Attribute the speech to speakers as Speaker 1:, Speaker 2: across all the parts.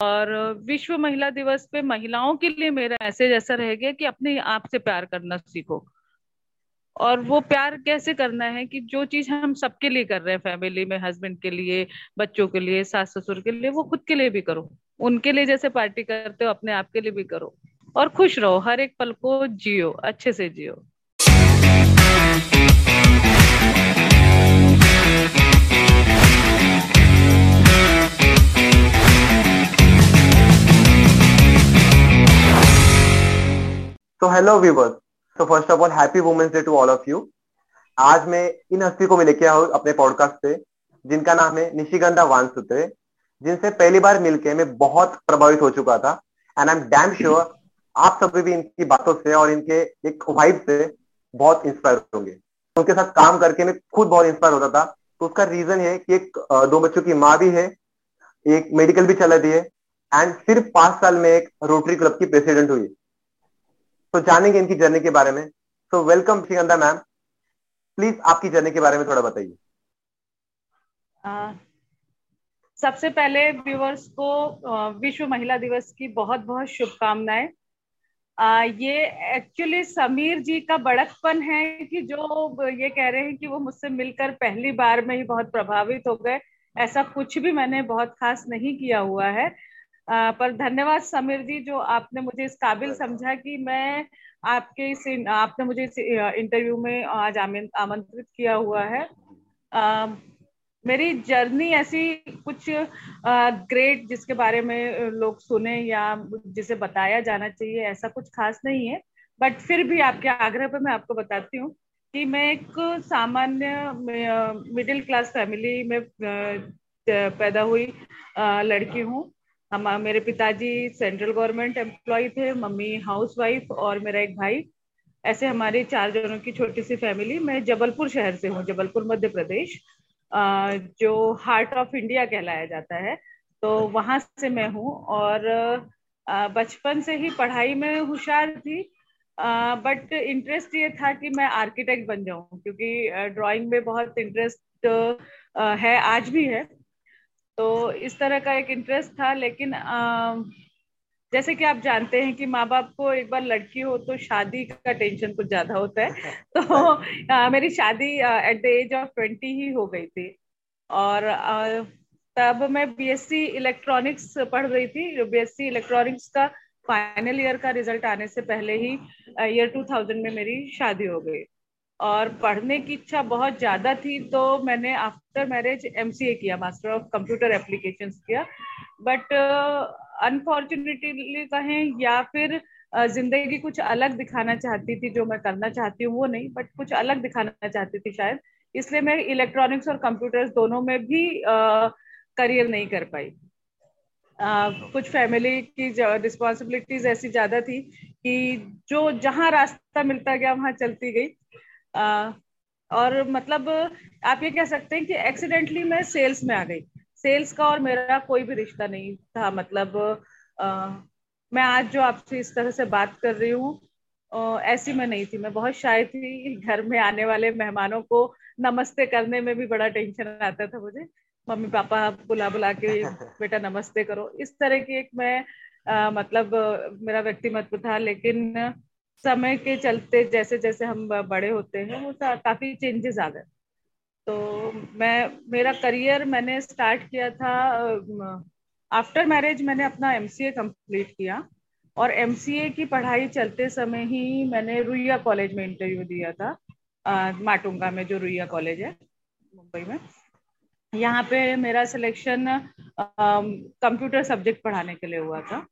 Speaker 1: और विश्व महिला दिवस पे महिलाओं के लिए मेरा मैसेज ऐसा रहेगा कि अपने आप से प्यार करना सीखो। और वो प्यार कैसे करना है कि जो चीज़ हम सबके लिए कर रहे हैं, फैमिली में, हस्बैंड के लिए, बच्चों के लिए सास ससुर के लिए, वो खुद के लिए भी करो। उनके लिए जैसे पार्टी करते हो, अपने आप के लिए भी करो। और खुश रहो, हर एक पल को जियो, अच्छे से जियो।
Speaker 2: तो हेलो व्यूवर्स तो first of all happy women's day to all of you आज मैं इन हस्ती को मैं लेके आया हूँ अपने पॉडकास्ट पे, जिनका नाम है निशिगंधा वानसुत्रे, जिनसे पहली बार मिलके मैं बहुत प्रभावित हो चुका था। And I am damn sure आप सभी भी इनकी बातों से और इनके एक वाइब से बहुत इंस्पायर होंगे। उनके साथ काम करके मैं खुद बहुत इंस्पायर होता था। तो उसका रीजन है कि एक दो बच्चों की माँ भी है, एक मेडिकल भी चला दी है एंड सिर्फ़ पाँच साल में एक रोटरी क्लब की प्रेसिडेंट हुई। तो जानेंगे इनकी जर्नी के बारे में। So welcome Shrigandha ma'am please आपकी जर्नी के बारे में थोड़ा बताइए।
Speaker 1: सबसे पहले व्यूवर्स को विश्व महिला दिवस की बहुत बहुत शुभकामनाएँ। ये एक्चुअली समीर जी का बड़कपन है कि जो ये कह रहे हैं कि वो मुझसे मिलकर पहली बार में ही बहुत प्रभावित हो गए। ऐसा कुछ भी मैंने बहुत खास नहीं किया हुआ है। पर धन्यवाद समीर जी जो आपने मुझे इस काबिल समझा कि मैं आपके इस आपने मुझे इस इंटरव्यू में आज आमंत्रित किया हुआ है। आ, मेरी जर्नी ऐसी कुछ ग्रेट जिसके बारे में लोग सुने या जिसे बताया जाना चाहिए ऐसा कुछ खास नहीं है। बट फिर भी आपके आग्रह पर मैं आपको बताती हूँ कि मैं एक सामान्य मिडिल क्लास फैमिली में पैदा हुई लड़की हूँ। हम मेरे पिताजी सेंट्रल गवर्नमेंट एम्प्लॉय थे, मम्मी हाउस वाइफ और मेरा एक भाई। ऐसे हमारी चार जनों की छोटी सी फैमिली। मैं जबलपुर शहर से हूँ, जबलपुर, मध्य प्रदेश। जो हार्ट ऑफ़ इंडिया कहलाया जाता है तो वहाँ से मैं हूँ और बचपन से ही पढ़ाई में होशियार थी। बट इंटरेस्ट ये था कि मैं आर्किटेक्ट बन जाऊँ, क्योंकि ड्राइंग में बहुत इंटरेस्ट है, आज भी है। तो इस तरह का एक इंटरेस्ट था लेकिन आ, जैसे कि आप जानते हैं कि माँ बाप को एक बार लड़की हो तो शादी का टेंशन कुछ ज़्यादा होता है। तो आ, मेरी शादी at the age of twenty ही हो गई थी। और आ, तब मैं बीएससी इलेक्ट्रॉनिक्स पढ़ रही थी। बीएससी इलेक्ट्रॉनिक्स का फाइनल ईयर का रिज़ल्ट आने से पहले ही ईयर 2000 में मेरी शादी हो गई। और पढ़ने की इच्छा बहुत ज़्यादा थी तो मैंने आफ्टर मैरिज एमसीए किया मास्टर ऑफ़ कंप्यूटर एप्लीकेशन किया। बट अनफॉर्चुनेटली uh, कहें या फिर uh, ज़िंदगी कुछ अलग दिखाना चाहती थी जो मैं करना चाहती हूँ वो नहीं बट कुछ अलग दिखाना चाहती थी शायद। इसलिए मैं इलेक्ट्रॉनिक्स और कंप्यूटर्स दोनों में भी करियर uh, नहीं कर पाई। Uh, कुछ फैमिली की रिस्पॉन्सिबिलिटीज ऐसी ज़्यादा थी कि जो जहाँ रास्ता मिलता गया वहाँ चलती गई। आ, और मतलब आप ये कह सकते हैं कि एक्सीडेंटली मैं सेल्स में आ गई। सेल्स का और मेरा कोई भी रिश्ता नहीं था मतलब आ, मैं आज जो आपसे इस तरह से बात कर रही हूँ ऐसी मैं नहीं थी। मैं बहुत शाय थी घर में आने वाले मेहमानों को नमस्ते करने में भी बड़ा टेंशन आता था मुझे। मम्मी पापा बुला बुला के बेटा नमस्ते करो। इस तरह की एक मैं आ, मतलब मेरा व्यक्तिमत्व था लेकिन समय के चलते जैसे जैसे हम बड़े होते हैं, वो काफ़ी चेंजेस आ गए। तो मैं, मेरा करियर मैंने स्टार्ट किया था आफ्टर मैरिज मैंने अपना एमसीए कंप्लीट किया और एमसीए की पढ़ाई चलते समय ही मैंने रुइया कॉलेज में इंटरव्यू दिया था माटुंगा में, जो रुइया कॉलेज है, मुंबई में। यहाँ पे मेरा सिलेक्शन कंप्यूटर सब्जेक्ट पढ़ाने के लिए हुआ था।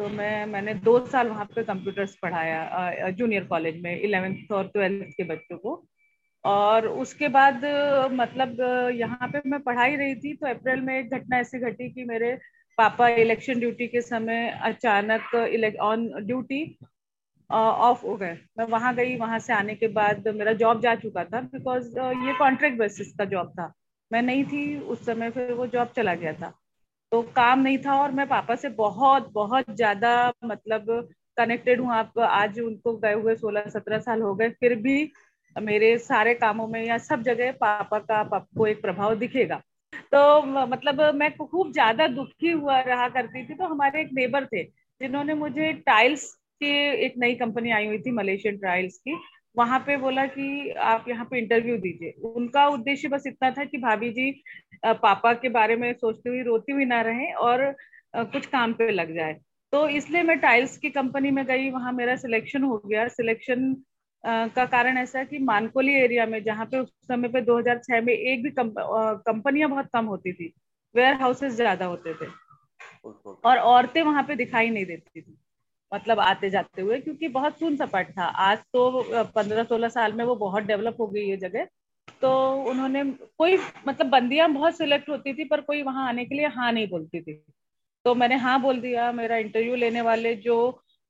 Speaker 1: तो मैं, मैंने दो साल वहाँ पे कंप्यूटर्स पढ़ाया जूनियर कॉलेज में इलेवेंथ और ट्वेल्थ के बच्चों को। और उसके बाद मतलब यहाँ पे मैं पढ़ाई रही थी तो अप्रैल में एक घटना ऐसी घटी कि मेरे पापा इलेक्शन ड्यूटी के समय अचानक ऑन ड्यूटी ऑफ़ हो गए। मैं वहाँ गई, वहाँ से आने के बाद मेरा जॉब जा चुका था बिकॉज़ ये कॉन्ट्रैक्ट बेसिस का जॉब था। मैं नहीं थी, उस समय फिर वो जॉब चला गया था। तो काम नहीं था और मैं पापा से बहुत बहुत ज़्यादा मतलब कनेक्टेड हूँ। आप आज उनको गए हुए सोलह सत्रह साल हो गए, फिर भी मेरे सारे कामों में या सब जगह पापा का आपको एक प्रभाव दिखेगा। तो मतलब मैं खूब ज़्यादा दुखी हुआ, रहा करती थी। तो हमारे एक नेबर थे, जिन्होंने मुझे टाइल्स की एक नई कंपनी आई हुई थी मलेशियन टाइल्स की। वहाँ पे बोला कि आप यहाँ पे इंटरव्यू दीजिए। उनका उद्देश्य बस इतना था कि भाभी जी पापा के बारे में सोचती हुई रोती हुई ना रहे और कुछ काम पे लग जाए। तो इसलिए मैं टाइल्स की कंपनी में गई वहाँ मेरा सिलेक्शन हो गया। सिलेक्शन का कारण ऐसा है कि मानकोली एरिया में जहाँ पे उस समय पे 2006 में एक भी कंपनियाँ बहुत कम होती थी। वेयर हाउसेस ज़्यादा होते थे। और औरतें वहाँ पे दिखाई नहीं देती थी। मतलब आते जाते हुए क्योंकि बहुत सुन सपाट था। आज तो पंद्रह सोलह साल में वो बहुत डेवलप हो गई है जगह। तो उन्होंने कोई मतलब बंदियाँ बहुत सिलेक्ट होती थी पर कोई वहाँ आने के लिए हाँ नहीं बोलती थी। तो मैंने हाँ बोल दिया मेरा इंटरव्यू लेने वाले जो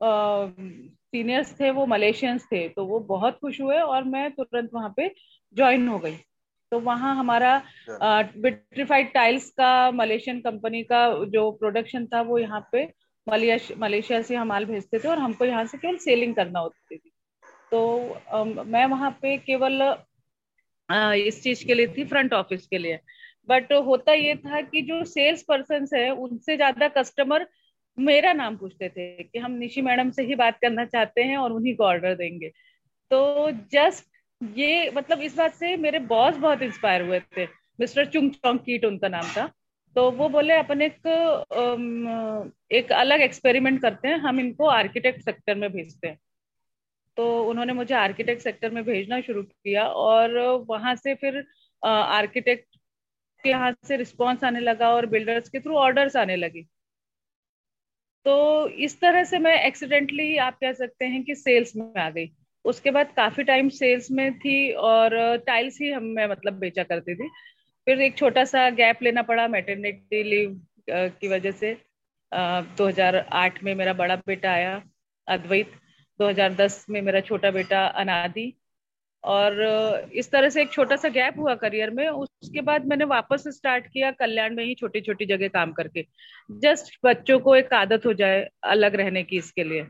Speaker 1: सीनियर्स थे वो मलेशियंस थे। तो वो बहुत खुश हुए और मैं तुरंत वहाँ पे ज्वाइन हो गई। तो वहाँ हमारा विट्रीफाइड टाइल्स का मलेशियन कंपनी का जो प्रोडक्शन था वो यहाँ पे मलेशिया से हम माल भेजते थे और हमको यहाँ से केवल सेलिंग करना होती थी। तो आ, मैं वहाँ पे केवल इस चीज़ के लिए थी फ्रंट ऑफ़िस के लिए। बट होता ये था कि जो सेल्स पर्सन है उनसे ज़्यादा कस्टमर मेरा नाम पूछते थे कि हम निशी मैडम से ही बात करना चाहते हैं और उन्हीं को ऑर्डर देंगे। तो जस्ट ये मतलब इस बात से मेरे बॉस बहुत इंस्पायर हुए थे। मिस्टर चुंग चौंग कीट उनका नाम था। तो वो बोले, अपन एक एक अलग एक्सपेरिमेंट करते हैं। हम इनको आर्किटेक्ट सेक्टर में भेजते हैं। तो उन्होंने मुझे आर्किटेक्ट सेक्टर में भेजना शुरू किया और वहाँ से फिर आर्किटेक्ट के यहाँ से रिस्पॉन्स आने लगा और बिल्डर्स के थ्रू ऑर्डर्स आने लगी। तो इस तरह से मैं एक्सीडेंटली आप कह सकते हैं कि सेल्स में आ गई। उसके बाद काफ़ी टाइम सेल्स में थी और टाइल्स ही हम, मैं मतलब बेचा करती थी। फिर एक छोटा सा गैप लेना पड़ा मेटर्निटी लीव की वजह से। uh, 2008 में मेरा बड़ा बेटा आया अद्वैत। 2010 में मेरा छोटा बेटा अनादि। और इस तरह से एक छोटा सा गैप हुआ करियर में। उसके बाद मैंने वापस स्टार्ट किया कल्याण में ही छोटी छोटी जगह काम करके। जस्ट बच्चों को एक आदत हो जाए अलग रहने की इसके लिए।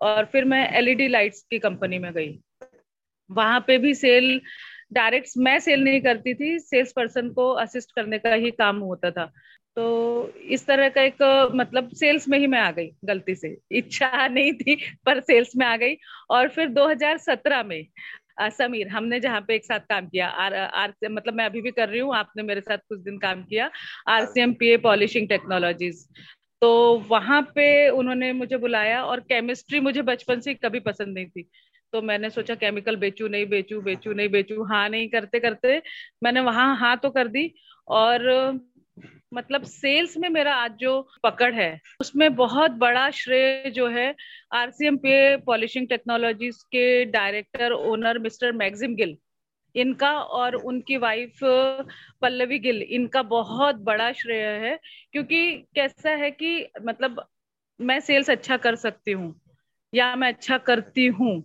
Speaker 1: और फिर मैं एलईडी लाइट्स की कंपनी में गई। वहाँ पे भी सेल डायरेक्ट मैं सेल नहीं करती थी सेल्स पर्सन को असिस्ट करने का ही काम होता था। तो इस तरह का एक मतलब सेल्स में ही मैं आ गई, गलती से। इच्छा नहीं थी, पर सेल्स में आ गई। और फिर 2017 में समीर, हमने जहाँ पे एक साथ काम किया, आर आर मतलब मैं अभी भी कर रही हूँ, आपने मेरे साथ कुछ दिन काम किया R C M P A polishing technologies. तो वहाँ पे उन्होंने मुझे बुलाया और केमिस्ट्री मुझे बचपन से कभी पसंद नहीं थी। तो मैंने सोचा केमिकल बेचू, नहीं बेचू बेचू, नहीं बेचू। हाँ नहीं, करते करते मैंने वहाँ हाँ तो कर दी। और मतलब सेल्स में मेरा आज जो पकड़ है, उसमें बहुत बड़ा श्रेय जो है आरसीएम पे पॉलिशिंग टेक्नोलॉजीज़ के director owner mister Maxim Gill इनका और उनकी वाइफ पल्लवी गिल, इनका बहुत बड़ा श्रेय है। क्योंकि कैसा है कि मतलब मैं सेल्स अच्छा कर सकती हूँ, या मैं अच्छा करती हूँ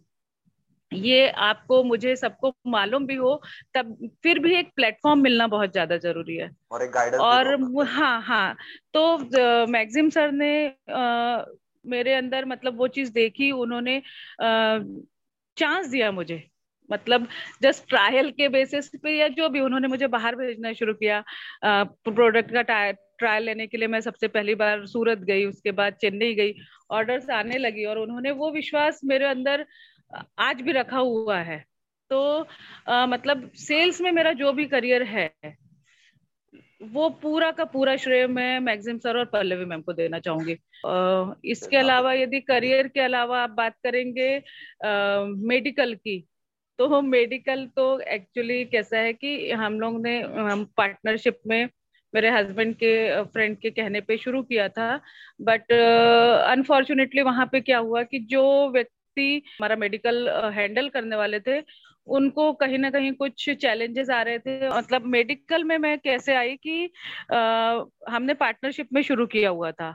Speaker 1: ये आपको मुझे सबको मालूम भी हो तब फिर भी एक प्लेटफॉर्म मिलना बहुत ज़्यादा ज़रूरी है।
Speaker 2: और एक गाइडेंस
Speaker 1: और हाँ। हाँ तो मैग्जिम सर ने आ, मेरे अंदर मतलब वो चीज़ देखी उन्होंने चांस दिया मुझे। मतलब जस्ट ट्रायल के बेसिस पे या जो भी उन्होंने मुझे बाहर भेजना शुरू किया। प्रोडक्ट का ट्रायल लेने के लिए मैं सबसे पहली बार सूरत गई उसके बाद चेन्नई गई ऑर्डर्स आने लगी और उन्होंने वो विश्वास मेरे अंदर आज भी रखा हुआ है। तो आ, मतलब सेल्स में मेरा जो भी करियर है वो पूरा का पूरा श्रेय मैं मैग्जिम सर और पल्लवी मैम को देना चाहूँगी। इसके अलावा यदि करियर के अलावा आप बात करेंगे आ, मेडिकल की तो मेडिकल तो एक्चुअली कैसा है कि हम लोग ने हम पार्टनरशिप में मेरे हस्बैंड के फ्रेंड के कहने पे शुरू किया था। बट अनफॉर्चुनेटली uh, वहाँ पे क्या हुआ कि जो व्यक्ति व्यक्ति हमारा मेडिकल हैंडल करने वाले थे उनको कहीं ना कहीं कुछ चैलेंजेस आ रहे थे। मतलब मेडिकल में मैं कैसे आई कि आ, हमने पार्टनरशिप में शुरू किया हुआ था।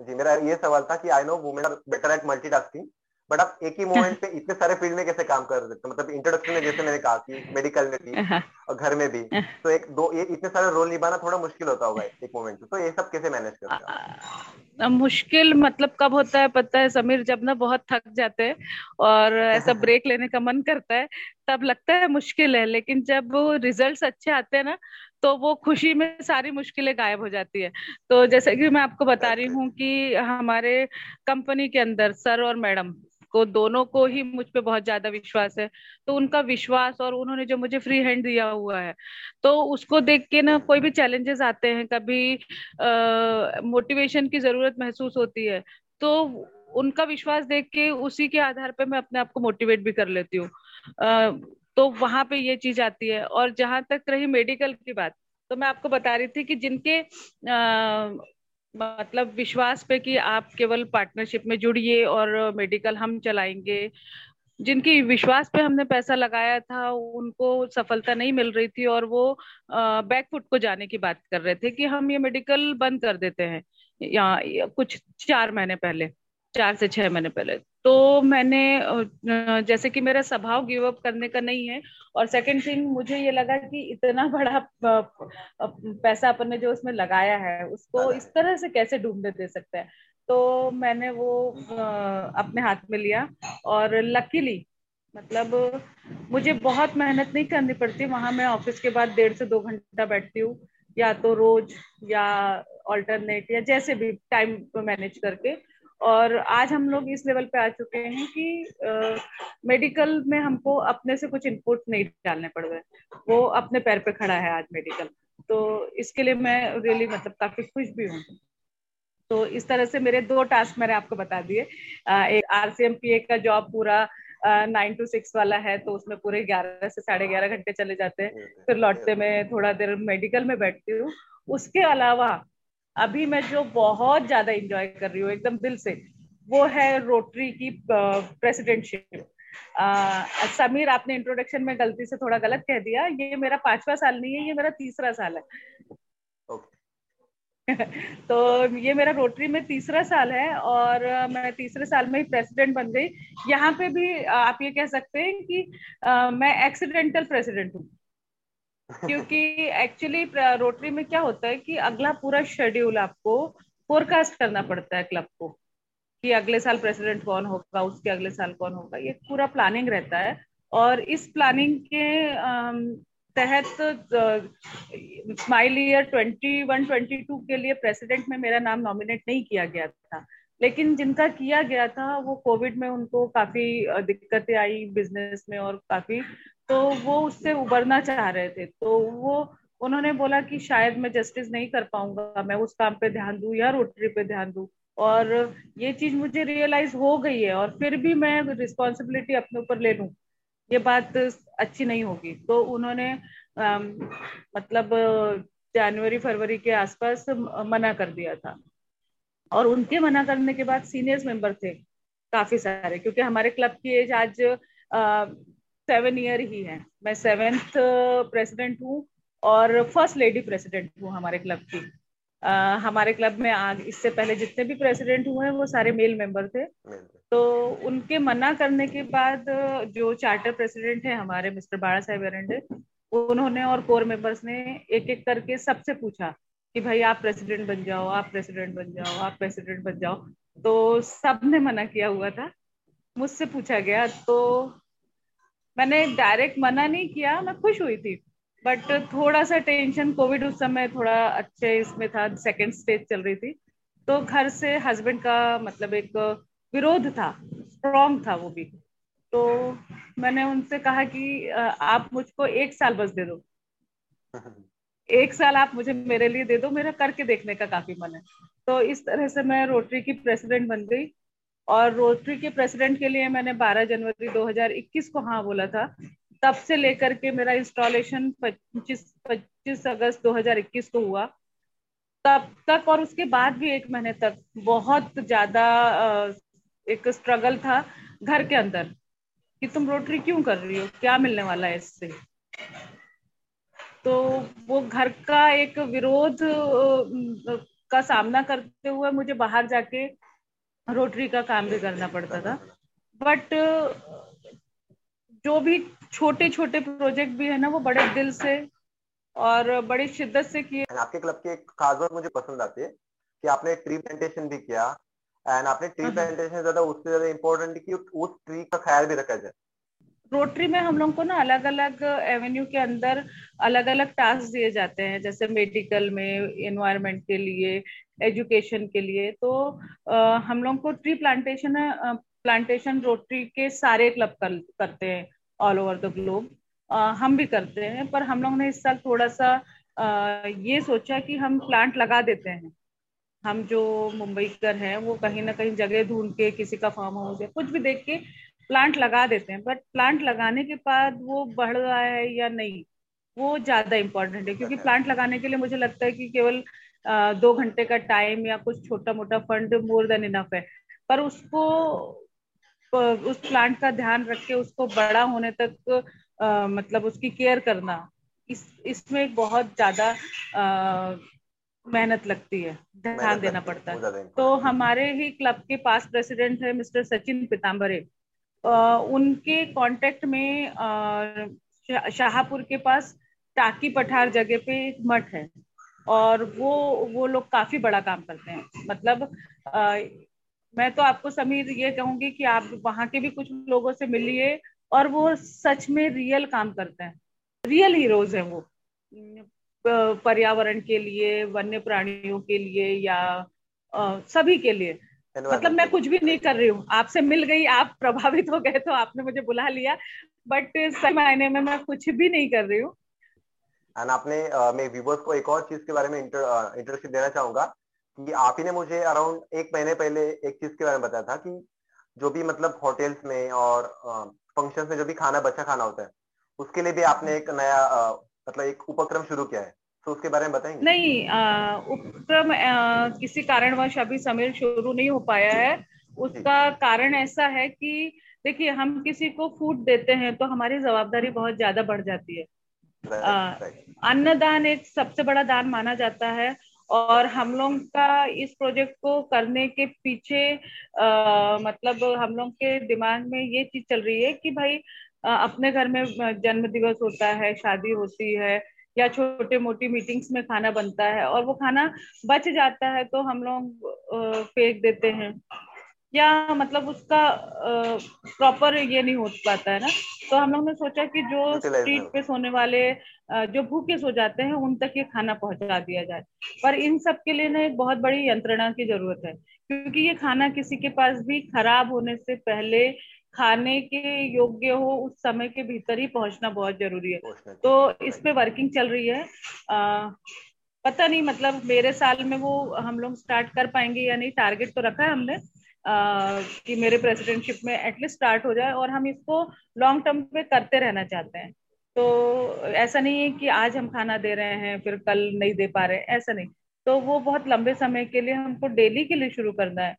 Speaker 2: जी मेरा ये सवाल था कि I know women are better at multitasking but आप एक ही मोमेंट पे इतने सारे फ़ील्ड में कैसे काम कर सकते मतलब इंट्रोडक्शन में जैसे मैंने कहा कि मेडिकल में भी हाँ। और घर में भी तो एक दो ये इतने सारे रोल निभाना थोड़ा मुश्किल होता होगा एक मोमेंट पे। तो ये सब कैसे मैनेज करते
Speaker 1: हैं मुश्किल मतलब कब होता है पता है? समीर जब ना बहुत थक जाते हैं और ऐसा ब्रेक लेने का मन करता है तब लगता है मुश्किल है। लेकिन जब रिजल्ट्स अच्छे आते हैं ना तो वो खुशी में सारी मुश्किलें गायब हो जाती है। तो जैसे कि मैं आपको बता रही हूँ कि हमारे कंपनी के अंदर सर और मैडम को, दोनों को ही मुझ पे बहुत ज़्यादा विश्वास है। तो उनका विश्वास और उन्होंने जो मुझे फ्री हैंड दिया हुआ है तो उसको देख के ना कोई भी चैलेंजेस आते हैं, कभी मोटिवेशन की ज़रूरत महसूस होती है तो उनका विश्वास देख के उसी के आधार पे मैं अपने आप को मोटिवेट भी कर लेती हूँ। तो वहाँ पे ये चीज़ आती है। और जहाँ तक रही मेडिकल की बात तो मैं आपको बता रही थी कि जिनके मतलब विश्वास पे कि आप केवल पार्टनरशिप में जुड़िए और मेडिकल हम चलाएँगे। जिनकी विश्वास पे हमने पैसा लगाया था, उनको सफलता नहीं मिल रही थी और वो बैकफुट को जाने की बात कर रहे थे कि हम ये मेडिकल बंद कर देते हैं। या कुछ चार महीने पहले, चार से छह महीने पहले। तो मैंने जैसे कि मेरा स्वभाव गिव अप करने का नहीं है और सेकंड थिंग मुझे ये लगा कि इतना बड़ा पैसा अपन ने जो उसमें लगाया है उसको इस तरह से कैसे डूबने दे सकते हैं? तो मैंने वो अपने हाथ में लिया और लकीली मतलब मुझे बहुत मेहनत नहीं करनी पड़ती। वहाँ मैं ऑफ़िस के बाद डेढ़ से दो घंटा बैठती हूँ या तो रोज या ऑल्टरनेट या जैसे भी टाइम मैनेज करके। और आज हम लोग इस लेवल पे आ चुके हैं कि आ, मेडिकल में हमको अपने से कुछ इनपुट नहीं डालने पड़ रहे वो अपने पैर पे खड़ा है आज मेडिकल तो इसके लिए मैं रियली मतलब काफ़ी खुश भी हूँ। तो इस तरह से मेरे दो टास्क मैंने आपको बता दिए। एक आरसीएमपीए का जॉब पूरा नाइन टू सिक्स वाला है तो उसमें पूरे ग्यारह से साढ़े ग्यारह घंटे चले जाते हैं। फिर लौटते में थोड़ा देर मेडिकल में बैठती हूँ। उसके अलावा अभी मैं जो बहुत ज़्यादा इंजॉय कर रही हूँ एकदम दिल से वो है रोटरी की प्रेसिडेंटशिप समीर आपने इंट्रोडक्शन में गलती से थोड़ा गलत कह दिया ये मेरा पांचवा साल नहीं है ये मेरा तीसरा साल है। तो ये मेरा रोटरी में तीसरा साल है और मैं तीसरे साल में ही प्रेसिडेंट बन गई। यहाँ पे भी आप ये कह सकते हैं कि आ, मैं एक्सीडेंटल प्रेसिडेंट हूँ। क्योंकि एक्चुअली रोटरी में क्या होता है कि अगला पूरा शेड्यूल आपको फोरकास्ट करना पड़ता है क्लब को, कि अगले साल प्रेसिडेंट कौन होगा, उसके अगले साल कौन होगा। ये पूरा प्लानिंग रहता है और इस प्लानिंग के तहत smile year twenty one twenty two के लिए प्रेसिडेंट में मेरा नाम नॉमिनेट नहीं किया गया था। लेकिन जिनका किया गया था, वो कोविड में उनको काफ़ी दिक्कतें आई बिज़नेस में और काफ़ी तो वो उससे उबरना चाह रहे थे। तो वो उन्होंने बोला कि शायद मैं जस्टिस नहीं कर पाऊँगा मैं उस काम पे ध्यान दू या रोटरी पे ध्यान दू। और ये चीज़ मुझे रियलाइज़ हो गई है और फिर भी मैं रिस्पॉन्सिबिलिटी अपने ऊपर ले लूँ ये बात अच्छी नहीं होगी। तो उन्होंने आ, मतलब जनवरी फरवरी के आसपास मना कर दिया था। और उनके मना करने के बाद सीनियर्स मेंबर थे काफ़ी सारे क्योंकि हमारे क्लब की एज आज सेवन ईयर ही है। मैं सेवेंथ प्रेसिडेंट uh, हूँ और फ़र्स्ट लेडी प्रेसिडेंट हूँ हमारे क्लब की। Uh, हमारे क्लब में आग इससे पहले जितने भी प्रेसिडेंट हुए हैं वो सारे मेल मेंबर थे। तो उनके मना करने के बाद जो चार्टर प्रेसिडेंट है हमारे मिस्टर बाड़ा साहेब एरेंडे उन्होंने और कोर मेंबर्स ने एक एक करके सबसे पूछा कि भाई आप प्रेसिडेंट बन जाओ आप प्रेसिडेंट बन जाओ आप प्रेसिडेंट बन जाओ। तो सबने मना किया हुआ था। मुझसे पूछा गया तो मैंने डायरेक्ट मना नहीं किया, मैं खुश हुई थी। बट थोड़ा सा टेंशन कोविड उस समय थोड़ा अच्छे इसमें था सेकेंड स्टेज चल रही थी। तो घर से हस्बैंड का मतलब एक विरोध था स्ट्रॉन्ग था वो भी। तो मैंने उनसे कहा कि आप मुझको एक साल बस दे दो। एक साल आप मुझे मेरे लिए दे दो, मेरा करके देखने का काफ़ी मन है। तो इस तरह से मैं रोटरी की प्रेसिडेंट बन गई। और रोटरी के प्रेसिडेंट के लिए मैंने 12 जनवरी 2021 को हाँ बोला था। तब से लेकर के मेरा इंस्टॉलेशन 25 25 अगस्त 2021 को हुआ। तब तक और उसके बाद भी एक महीने तक बहुत ज़्यादा एक स्ट्रगल था घर के अंदर कि तुम रोटरी क्यों कर रही हो? क्या मिलने वाला है इससे? तो वो घर का एक विरोध का सामना करते हुए मुझे बाहर जाके रोटरी का काम भी करना पड़ता था। बट जो भी छोटे छोटे प्रोजेक्ट भी है ना वो बड़े दिल से और बड़ी शिद्दत से किए।
Speaker 2: आपके क्लब की एक खास बात मुझे पसंद आती है कि आपने ट्री प्लांटेशन भी किया एंड आपने ट्री प्लांटेशन ज़्यादा उससे ज़्यादा इम्पोर्टेंट कि उस ट्री का ख्याल भी रखा जाए।
Speaker 1: रोटरी में हम लोग को ना अलग अलग एवेन्यू के अंदर अलग अलग टास्क दिए जाते हैं जैसे मेडिकल में एनवायरमेंट के लिए एजुकेशन के लिए। तो आ, हम लोग को ट्री प्लांटेशन प्लांटेशन रोटरी के सारे क्लब कर, करते हैं ऑल ओवर द ग्लोब हम भी करते हैं पर हम लोग ने इस साल थोड़ा सा आ, ये सोचा कि हम प्लांट लगा देते हैं। हम जो मुंबई कर हैं वो कहीं ना कहीं जगह ढूंढ के किसी का फार्म हाउस है कुछ भी देख के प्लांट लगा देते हैं। बट प्लांट लगाने के बाद वो बढ़ रहा है या नहीं वो ज़्यादा इम्पोर्टेंट है क्योंकि प्लांट लगाने के लिए मुझे लगता है कि केवल दो घंटे का टाइम या कुछ छोटा मोटा फंड मोर देन इनफ है। पर उसको उस प्लांट का ध्यान रख के उसको बड़ा होने तक आ, मतलब उसकी केयर करना इस इसमें बहुत ज़्यादा मेहनत लगती है। ध्यान देना पड़ता है। तो हमारे ही क्लब के पास प्रेसिडेंट है मिस्टर सचिन पिताम्बरे उनके कांटेक्ट में शाहपुर के पास टाकी पठार जगह पे एक मठ है। और वो वो लोग काफ़ी बड़ा काम करते हैं। मतलब आ, मैं तो आपको समीर ये कहूँगी कि आप वहाँ के भी कुछ लोगों से मिलिए और वो सच में रियल काम करते हैं। रियल हीरोज हैं वो। पर्यावरण के लिए वन्य प्राणियों के लिए या आ, सभी के लिए। मतलब मैं कुछ भी नहीं कर रही हूँ। आपसे मिल गई आप प्रभावित हो गए तो आपने मुझे बुला लिया बट सही मायने में मैं कुछ भी नहीं कर रही हूँ।
Speaker 2: एंड आपने uh, मैं व्यूवर्स को एक और चीज़ के बारे में इंट्रोडक्शन uh, देना चाहूँगा कि आप ही ने मुझे अराउंड एक महीने पहले एक चीज़ के बारे में बताया था कि जो भी मतलब होटल्स में और फ़ंक्शंस uh, में जो भी खाना बच्चा खाना होता है उसके लिए भी आपने एक नया uh, मतलब एक उपक्रम शुरू किया है। तो उसके बारे में बताएँगे?
Speaker 1: नहीं उपक्रम किसी कारणवश अभी समीर शुरू नहीं हो पाया है। उसका कारण ऐसा है कि देखिए हम किसी को फ़ूड देते हैं तो हमारी जवाबदारी बहुत ज़्यादा बढ़ जाती है। अन्नदान एक सबसे बड़ा दान माना जाता है और हम लोग का इस प्रोजेक्ट को करने के पीछे आ, मतलब हम लोग के दिमाग में ये चीज़ चल रही है कि भाई आ, अपने घर में जन्म दिवस होता है शादी होती है या छोटे मोटी मीटिंग्स में खाना बनता है और वो खाना बच जाता है तो हम लोग फेंक देते हैं। या मतलब उसका प्रॉपर ये नहीं हो पाता है ना? तो हम लोग ने सोचा कि जो स्ट्रीट पे सोने वाले जो भूखे सो जाते हैं उन तक ये खाना पहुँचा दिया जाए। पर इन सब के लिए ना एक बहुत बड़ी यंत्रणा की ज़रूरत है। क्योंकि ये खाना किसी के पास भी खराब होने से पहले खाने के योग्य हो उस समय के भीतर ही पहुँचना बहुत ज़रूरी है। तो इस पे वर्किंग चल रही है। आ, पता नहीं मतलब मेरे साल में वो हम लोग स्टार्ट कर पाएँगे या नहीं टारगेट तो रखा है हमने। कि मेरे प्रेसिडेंटशिप में एटलीस्ट स्टार्ट हो जाए और हम इसको लॉन्ग टर्म पे करते रहना चाहते हैं। तो ऐसा नहीं है कि आज हम खाना दे रहे हैं, फिर कल नहीं दे पा रहे ऐसा नहीं। तो वो बहुत लंबे समय के लिए हमको डेली के लिए शुरू करना है।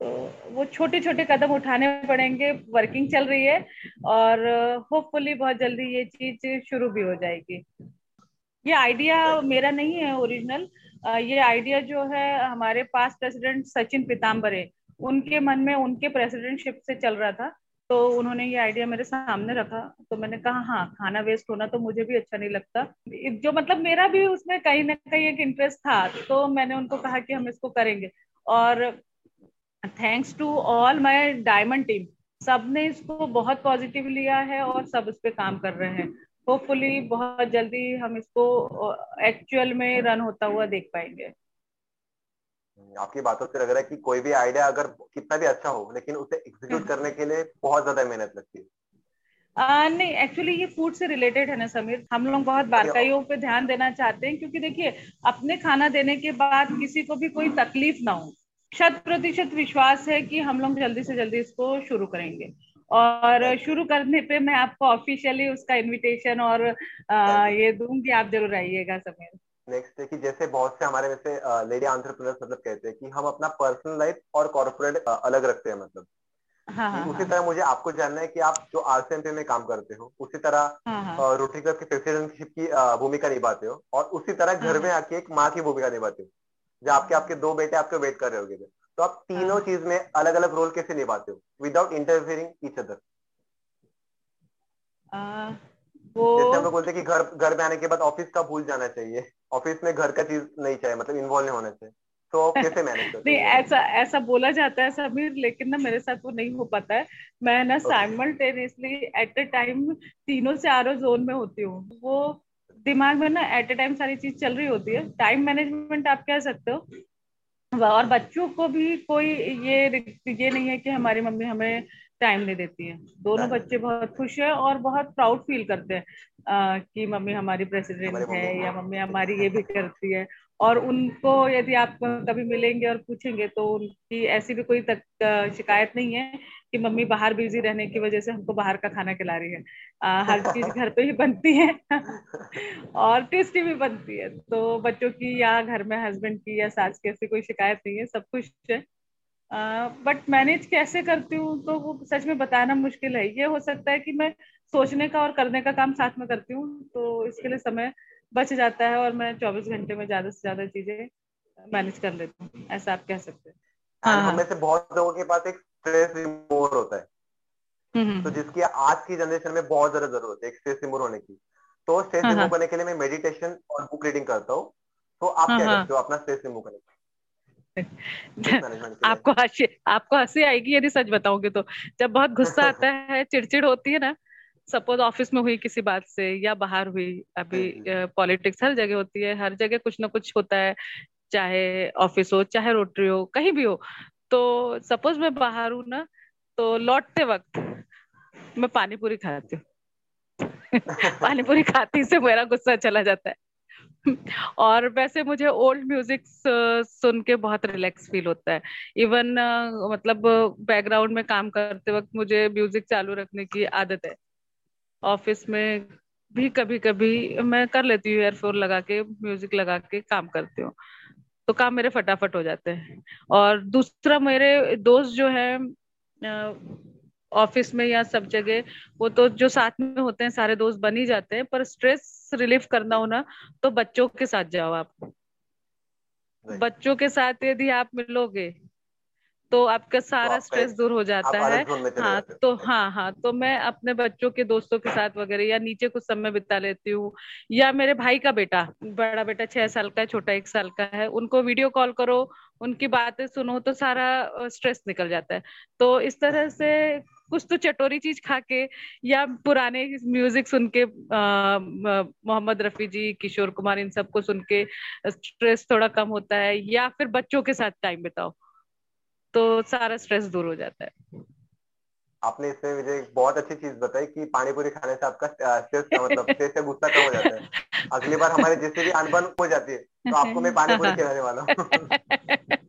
Speaker 1: तो वो छोटे छोटे कदम उठाने पड़ेंगे वर्किंग चल रही है और होपफुली बहुत जल्दी ये चीज़ शुरू भी हो जाएगी। ये आइडिया मेरा नहीं है ओरिजिनल ये आइडिया जो है हमारे पास प्रेसिडेंट सचिन पिताम्बरे उनके मन में उनके प्रेसिडेंटशिप से चल रहा था तो उन्होंने ये आइडिया मेरे सामने रखा तो मैंने कहा हाँ खाना वेस्ट होना तो मुझे भी अच्छा नहीं लगता। जो मतलब मेरा भी उसमें कहीं ना कहीं एक इंटरेस्ट था तो मैंने उनको कहा कि हम इसको करेंगे। और thanks to all my diamond team सबने इसको बहुत पॉजिटिव लिया है और सब इस पे काम कर रहे हैं। होपफुली बहुत जल्दी हम इसको एक्चुअल में रन होता हुआ देख पाएँगे।
Speaker 2: आपकी बातों से लग रहा है कि कोई भी आइडिया अगर कितना भी अच्छा हो लेकिन उसे एग्जीक्यूट हम्म। करने के लिए बहुत ज़्यादा मेहनत लगती है।
Speaker 1: आ, नहीं एक्चुअली ये फ़ूड से रिलेटेड है ना समीर। हम लोग बहुत बारकाइयों पे ध्यान देना चाहते हैं क्योंकि देखिए अपने खाना देने के बाद किसी को भी कोई तकलीफ़ ना हो। शत प्रतिशत विश्वास है कि हम लोग जल्दी से जल्दी इसको शुरू करेंगे। और शुरू करने पे मैं आपको ऑफिशियली उसका इनविटेशन और आ, ये दूँगी। आप ज़रूर आइएगा समीर।
Speaker 2: नेक्स्ट है कि जैसे बहुत से हमारे में से लेडी आंट्रप्रनर्स मतलब कहते हैं कि हम अपना पर्सनल लाइफ और कॉर्पोरेट अलग रखते हैं मतलब हाँ, हाँ, उसी हाँ. तरह मुझे आपको जानना है कि आप जो आरसीएमपी में काम करते हो उसी तरह हाँ. रोटरी क्लब के प्रेसिडेंटशिप की भूमिका निभाते हो और उसी तरह घर हाँ, में आके एक माँ की भूमिका निभाते हो जब आपके आपके दो बेटे आपके वेट कर रहे होगे तो आप तीनों. चीज़ में अलग अलग रोल कैसे निभाते हो विदाउट इंटरफेयरिंग ईच अदर वो जैसे हम लोग बोलते हैं कि घर घर में आने के बाद ऑफ़िस का भूल जाना चाहिए ऑफ़िस में घर का चीज़ नहीं चाहिए मतलब इन्वॉल्व नहीं होना चाहिए। तो कैसे मैनेज करते
Speaker 1: नहीं ऐसा ऐसा बोला जाता है समीर लेकिन ना मेरे साथ वो नहीं हो पाता है। मैं ना साइमल्टेनियसली एट ए टाइम तीनों चारों जोन में होती हूँ। वो दिमाग में ना एट ए टाइम सारी चीज़ चल रही होती है। टाइम मैनेजमेंट आप कह सकते हो। और बच्चों को भी कोई ये ये नहीं है कि हमारी मम्मी हमें टाइम नहीं देती है। दोनों बच्चे बहुत खुश है और बहुत प्राउड फील करते हैं कि मम्मी हमारी प्रेसिडेंट है या मम्मी हमारी ये भी करती है। और उनको यदि आप कभी मिलेंगे और पूछेंगे तो उनकी ऐसी भी कोई तक शिकायत नहीं है कि मम्मी बाहर बिज़ी रहने की वजह से हमको बाहर का खाना खिला रही है। आ, हर चीज़ घर पे ही बनती है और टेस्टी भी बनती है। तो बच्चों की या घर में हस्बैंड की या सास की ऐसी कोई शिकायत नहीं है सब कुछ है। बट मैनेज कैसे करती हूँ? तो वो सच में बताना मुश्किल है। ये हो सकता है कि मैं सोचने का और करने का काम साथ में करती हूँ तो इसके लिए समय बच जाता है और मैं चौबीस घंटे में ज़्यादा से ज़्यादा चीज़ें मैनेज कर लेती हूँ। ऐसा आप कह सकते हैं।
Speaker 2: हाँ, हाँ। हमें से बहुत लोगों के पास एक स्ट्रेस रिमूवर होता है। हम्म, हम्म, तो हम्म। जिसकी आज की जनरेशन में बहुत ज़्यादा ज़रूरत है एक स्ट्रेस रिमूवर होने की। तो स्ट्रेस रिमूव करने के लिए मैं मेडिटेशन और बुक रीडिंग करता हूँ। तो आप क्या करते हो? अपना स्ट्रेस रिमूव करने
Speaker 1: आपको हँसी आपको हँसी आएगी यदि सच बताओगे तो। जब बहुत गुस्सा आता है चिड़चिड़ होती है ना सपोज़ ऑफ़िस में हुई किसी बात से या बाहर हुई अभी पॉलिटिक्स हर जगह होती है हर जगह कुछ ना कुछ होता है चाहे ऑफ़िस हो चाहे रोटरी हो कहीं भी हो। तो सपोज़ मैं बाहर हूँ ना तो लौटते वक्त मैं पानी पूरी खाती हूँ। पानी पूरी खाती से मेरा गुस्सा चला जाता है। और वैसे मुझे ओल्ड म्यूज़िक सुन के बहुत रिलैक्स फील होता है। इवन मतलब बैकग्राउंड में काम करते वक्त मुझे म्यूज़िक चालू रखने की आदत है। ऑफ़िस में भी कभी कभी मैं कर लेती हूँ एयरफोन लगा के म्यूज़िक लगा के काम करती हूँ। तो काम मेरे फटाफट हो जाते हैं। और दूसरा मेरे दोस्त जो है ऑफ़िस में या सब जगह वो तो जो साथ में होते हैं सारे दोस्त बन ही जाते हैं पर स्ट्रेस रिलीफ करना हो ना तो बच्चों के साथ जाओ आप। बच्चों के साथ यदि आप मिलोगे तो आपका सारा तो स्ट्रेस दूर हो जाता है। हाँ तो हाँ हाँ तो मैं अपने बच्चों के दोस्तों के साथ वगैरह या नीचे कुछ समय बिता लेती हूँ। या मेरे भाई का बेटा बड़ा बेटा छह साल का है छोटा एक साल का है उनको वीडियो कॉल करो उनकी बातें सुनो तो सारा स्ट्रेस निकल जाता है। तो इस तरह से कुछ तो चटोरी चीज़ खा के या पुराने म्यूज़िक सुन के मोहम्मद रफी जी किशोर कुमार इन सबको सुन के स्ट्रेस थोड़ा कम होता है या फिर बच्चों के साथ टाइम बिताओ तो सारा स्ट्रेस दूर हो जाता है।
Speaker 2: आपने इसमें मुझे एक बहुत अच्छी चीज़ बताई कि पानी पूरी खाने से आपका स्ट्रेस का मतलब स्ट्रेस से गुस्सा कम हो जाता है। अगली बार हमारे जिससे भी अनबन हो जाती है तो आपको मैं पानी पूरी खिलाने वाला हूँ।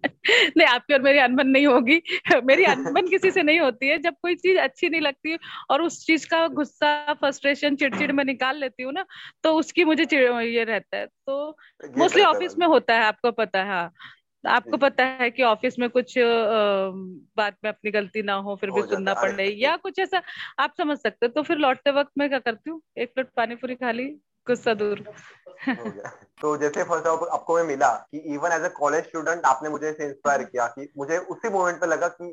Speaker 1: नहीं आपकी और मेरी अनबन नहीं होगी। मेरी अनबन किसी से नहीं होती है। जब कोई चीज़ अच्छी नहीं लगती और उस चीज़ का गुस्सा फ्रस्ट्रेशन चिड़चिड़ में निकाल लेती हूँ ना तो उसकी मुझे ये रहता है। तो मोस्टली ऑफ़िस में होता है आपको पता है हाँ। आपको पता है कि ऑफ़िस में कुछ बात में अपनी गलती ना हो फिर भी सुनना पड़ रही या कुछ ऐसा आप समझ सकते हो। तो फिर लौटते वक्त मैं क्या करती हूँ एक प्लेट पानी पूरी खा ली गुस्सा दूर।
Speaker 2: तो जैसे फ़र्स्ट ऑफ़ आपको मैं मिला कि even as a college student आपने मुझे इसे इंस्पायर किया कि मुझे उसी मोमेंट पे लगा कि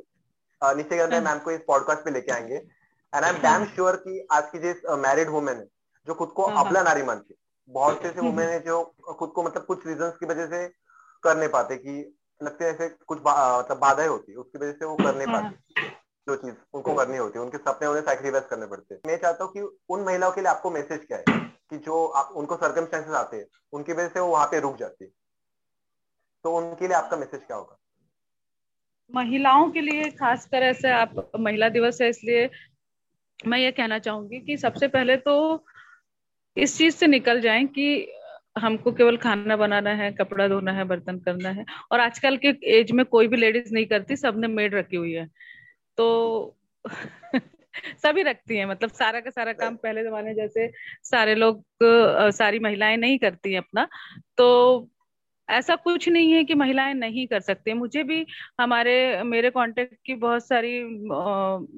Speaker 2: नीचे निश्चय मैम हाँ। को इस पॉडकास्ट पे लेके आएँगे। And I am damn sure कि आज की जिस मैरिड वुमेन है जो खुद को हाँ, हाँ। अपना नारी मानती बहुत से ऐसे वुमेन है जो खुद को मतलब कुछ रीजन की वजह से कर नहीं पाते कि लगते हैं ऐसे कुछ मतलब बाधाएँ होती है उसकी वजह से वो कर नहीं पाते। जो चीज़ उनको करनी होती है उनके सपने उन्हें सैक्रिफाइस करने पड़ते हैं। मैं चाहता हूँ कि उन महिलाओं के लिए आपको मैसेज क्या है? कि जो आप, उनको सर्कमस्टेंसेस आते हैं उनकी वजह से वो वहाँ पे रुक जाती है। तो उनके लिए आपका मैसेज क्या होगा?
Speaker 1: महिलाओं के लिए खास तरह से आप महिला दिवस है इसलिए मैं ये कहना चाहूँगी कि सबसे पहले तो इस चीज़ से निकल जाएँ कि हमको केवल खाना बनाना है कपड़ा धोना है बर्तन करना है। और आजकल के एज में कोई भी लेडीज़ नहीं करती सबने मेड रखी हुई है। तो सभी रखती हैं मतलब सारा का सारा काम पहले जमाने जैसे सारे लोग सारी महिलाएँ नहीं करती हैं अपना तो ऐसा कुछ नहीं है कि महिलाएँ नहीं कर सकती मुझे भी हमारे, मेरे कांटेक्ट की बहुत सारी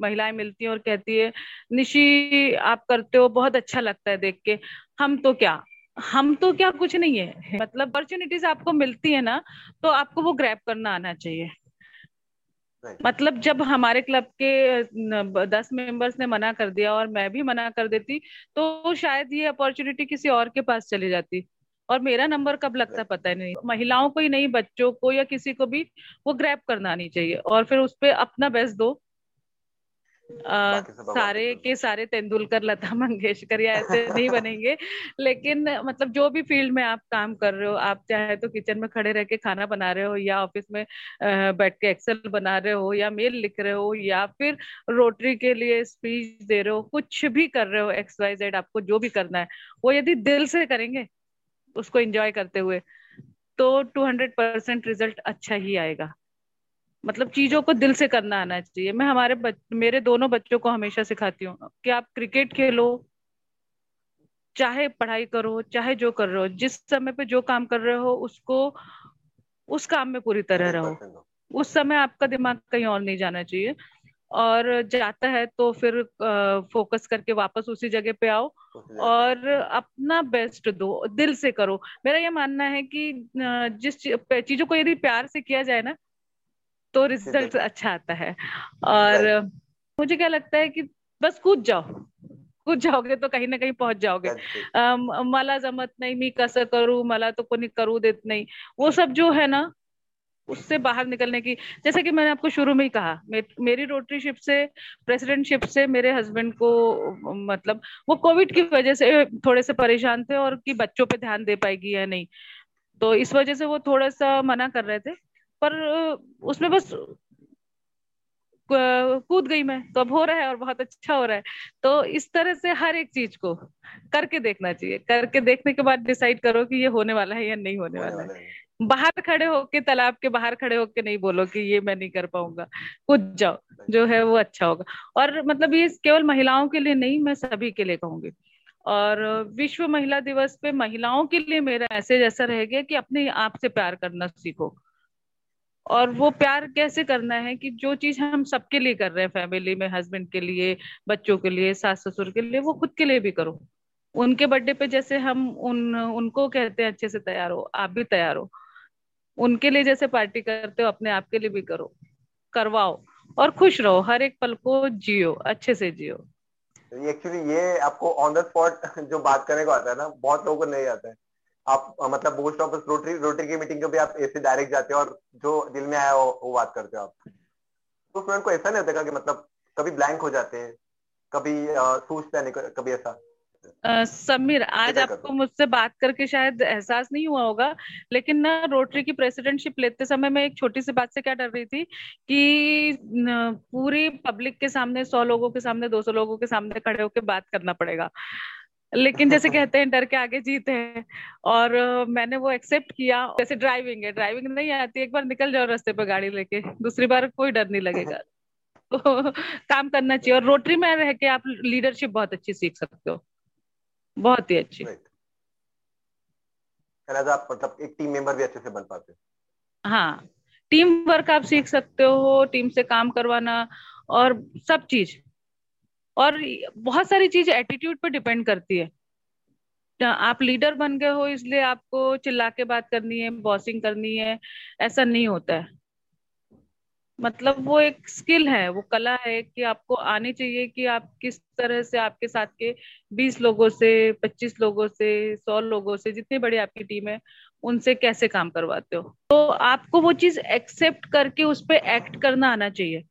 Speaker 1: महिलाएँ मिलती हैं और कहती है, निशी, आप करते हो, बहुत अच्छा लगता है देख के, हम तो क्या, हम तो क्या कुछ नहीं है। मतलब अपॉर्चुनिटीज़ आपको मिलती है ना तो आपको वो ग्रैप करना आना चाहिए। मतलब जब हमारे क्लब के दस मेंबर्स ने मना कर दिया और मैं भी मना कर देती तो शायद ये अपॉर्चुनिटी किसी और के पास चली जाती। और मेरा नंबर कब लगता पता नहीं। महिलाओं को ही नहीं बच्चों को या किसी को भी वो ग्रैप करना नहीं चाहिए। और फिर उस पर अपना बेस्ट दो। आ, सारे के सारे तेंदुलकर लता मंगेशकर या ऐसे नहीं बनेंगे। लेकिन मतलब जो भी फ़ील्ड में आप काम कर रहे हो आप चाहे तो किचन में खड़े रह के खाना बना रहे हो या ऑफ़िस में बैठ के एक्सेल बना रहे हो या मेल लिख रहे हो या फिर रोटरी के लिए स्पीच दे रहे हो कुछ भी कर रहे हो एक्स वाई जेड आपको जो भी करना है वो यदि दिल से करेंगे उसको एंजॉय करते हुए तो टू हंड्रेड परसेंट रिज़ल्ट अच्छा ही आएगा। मतलब चीज़ों को दिल से करना आना चाहिए। मैं हमारे बच, मेरे दोनों बच्चों को हमेशा सिखाती हूँ कि आप क्रिकेट खेलो चाहे पढ़ाई करो चाहे जो कर रहे हो जिस समय पे जो काम कर रहे हो उसको उस काम में पूरी तरह रहो। उस समय आपका दिमाग कहीं और नहीं जाना चाहिए और जाता है तो फिर फोकस करके वापस उसी जगह पे आओ और अपना बेस्ट दो दिल से करो। मेरा ये मानना है कि जिस चीज़ों को यदि प्यार से किया जाए ना तो रिज़ल्ट अच्छा आता है। और मुझे क्या लगता है कि बस कूद जाओ। कूद जाओगे तो कहीं ना कहीं पहुँच जाओगे। मला जमत नहीं मी कसं करू मला तो कोणी करू देत नहीं। वो सब जो है ना उससे बाहर निकलने की जैसे कि मैंने आपको शुरू में ही कहा मे, मेरी रोटरीशिप से प्रेसिडेंटशिप से मेरे हस्बैंड को मतलब वो कोविड की वजह से थोड़े से परेशान थे और कि बच्चों पे ध्यान दे पाएगी या नहीं। तो इस वजह से वो थोड़ा सा मना कर रहे थे। पर उसमें बस कूद गई मैं। तो अब हो रहा है और बहुत अच्छा हो रहा है। तो इस तरह से हर एक चीज़ को करके देखना चाहिए। करके देखने के बाद डिसाइड करो कि ये होने वाला है या नहीं होने वाला है। बाहर खड़े होके तालाब के बाहर खड़े होके नहीं बोलो कि ये मैं नहीं कर पाऊँगा। कुछ जाओ। जो है वो अच्छा होगा। और मतलब ये केवल महिलाओं के लिए नहीं मैं सभी के लिए कहूँगी। और विश्व महिला दिवस पे महिलाओं के लिए मेरा मैसेज ऐसा रह गया कि अपने आप से प्यार करना सीखो। और वो प्यार कैसे करना है कि जो चीज़ हम सबके लिए कर रहे हैं, फैमिली में, हस्बैंड के लिए, बच्चों के लिए सास ससुर के लिए, वो खुद के लिए भी करो। उनके बर्थडे पे जैसे हम उन, उनको कहते हैं अच्छे से तैयार हो, आप भी तैयार हो। उनके लिए जैसे पार्टी करते हो, अपने आप के लिए भी करो। करवाओ और खुश रहो, हर एक पल को जियो, अच्छे से जियो।
Speaker 2: एक्चुअली ये आपको ऑन द स्पॉट जो बात करने को आता है ना, बहुत लोगों को नहीं आता है। आप मतलब पोस्ट ऑफ़िस रोटरी रोटरी की मीटिंग को भी आप ऐसे डायरेक्ट जाते हो और जो दिल में आया वो, वो बात करते हो आप। तो उसमें उनको ऐसा नहीं होता कि मतलब कभी ब्लैंक हो जाते हैं कभी सोचते हैं कभी ऐसा।
Speaker 1: समीर आज आपको मुझसे बात करके शायद एहसास नहीं हुआ होगा लेकिन ना रोटरी की प्रेसिडेंटशिप लेते समय मैं एक छोटी सी बात से क्या डर रही थी कि पूरी पब्लिक के सामने सौ लोगों के सामने दो सौ लोगों के सामने खड़े होकर बात करना पड़ेगा। लेकिन जैसे कहते हैं डर के आगे जीत है। और मैंने वो एक्सेप्ट किया। जैसे ड्राइविंग है ड्राइविंग नहीं आती एक बार निकल जाओ रास्ते पर गाड़ी लेके दूसरी बार कोई डर नहीं लगेगा। तो काम करना चाहिए। और रोटरी में रह के आप लीडरशिप बहुत अच्छी सीख सकते हो। बहुत ही अच्छी।
Speaker 2: आप मतलब एक टीम मेंबर भी अच्छे से बन पाते
Speaker 1: हाँ। टीम वर्क आप सीख सकते हो टीम से काम करवाना और सब चीज़। और बहुत सारी चीज़ एटीट्यूड पे डिपेंड करती है। आप लीडर बन गए हो, इसलिए आपको चिल्ला के बात करनी है बॉसिंग करनी है, ऐसा नहीं होता है। मतलब वो एक स्किल है, वो कला है कि आपको आनी चाहिए कि आप किस तरह से आपके साथ के बीस लोगों से, पच्चीस लोगों से, सौ लोगों से, जितनी बड़ी आपकी टीम है, उनसे कैसे काम करवाते हो। तो आपको वो चीज़ एक्सेप्ट करके उस पर एक्ट करना आना चाहिए।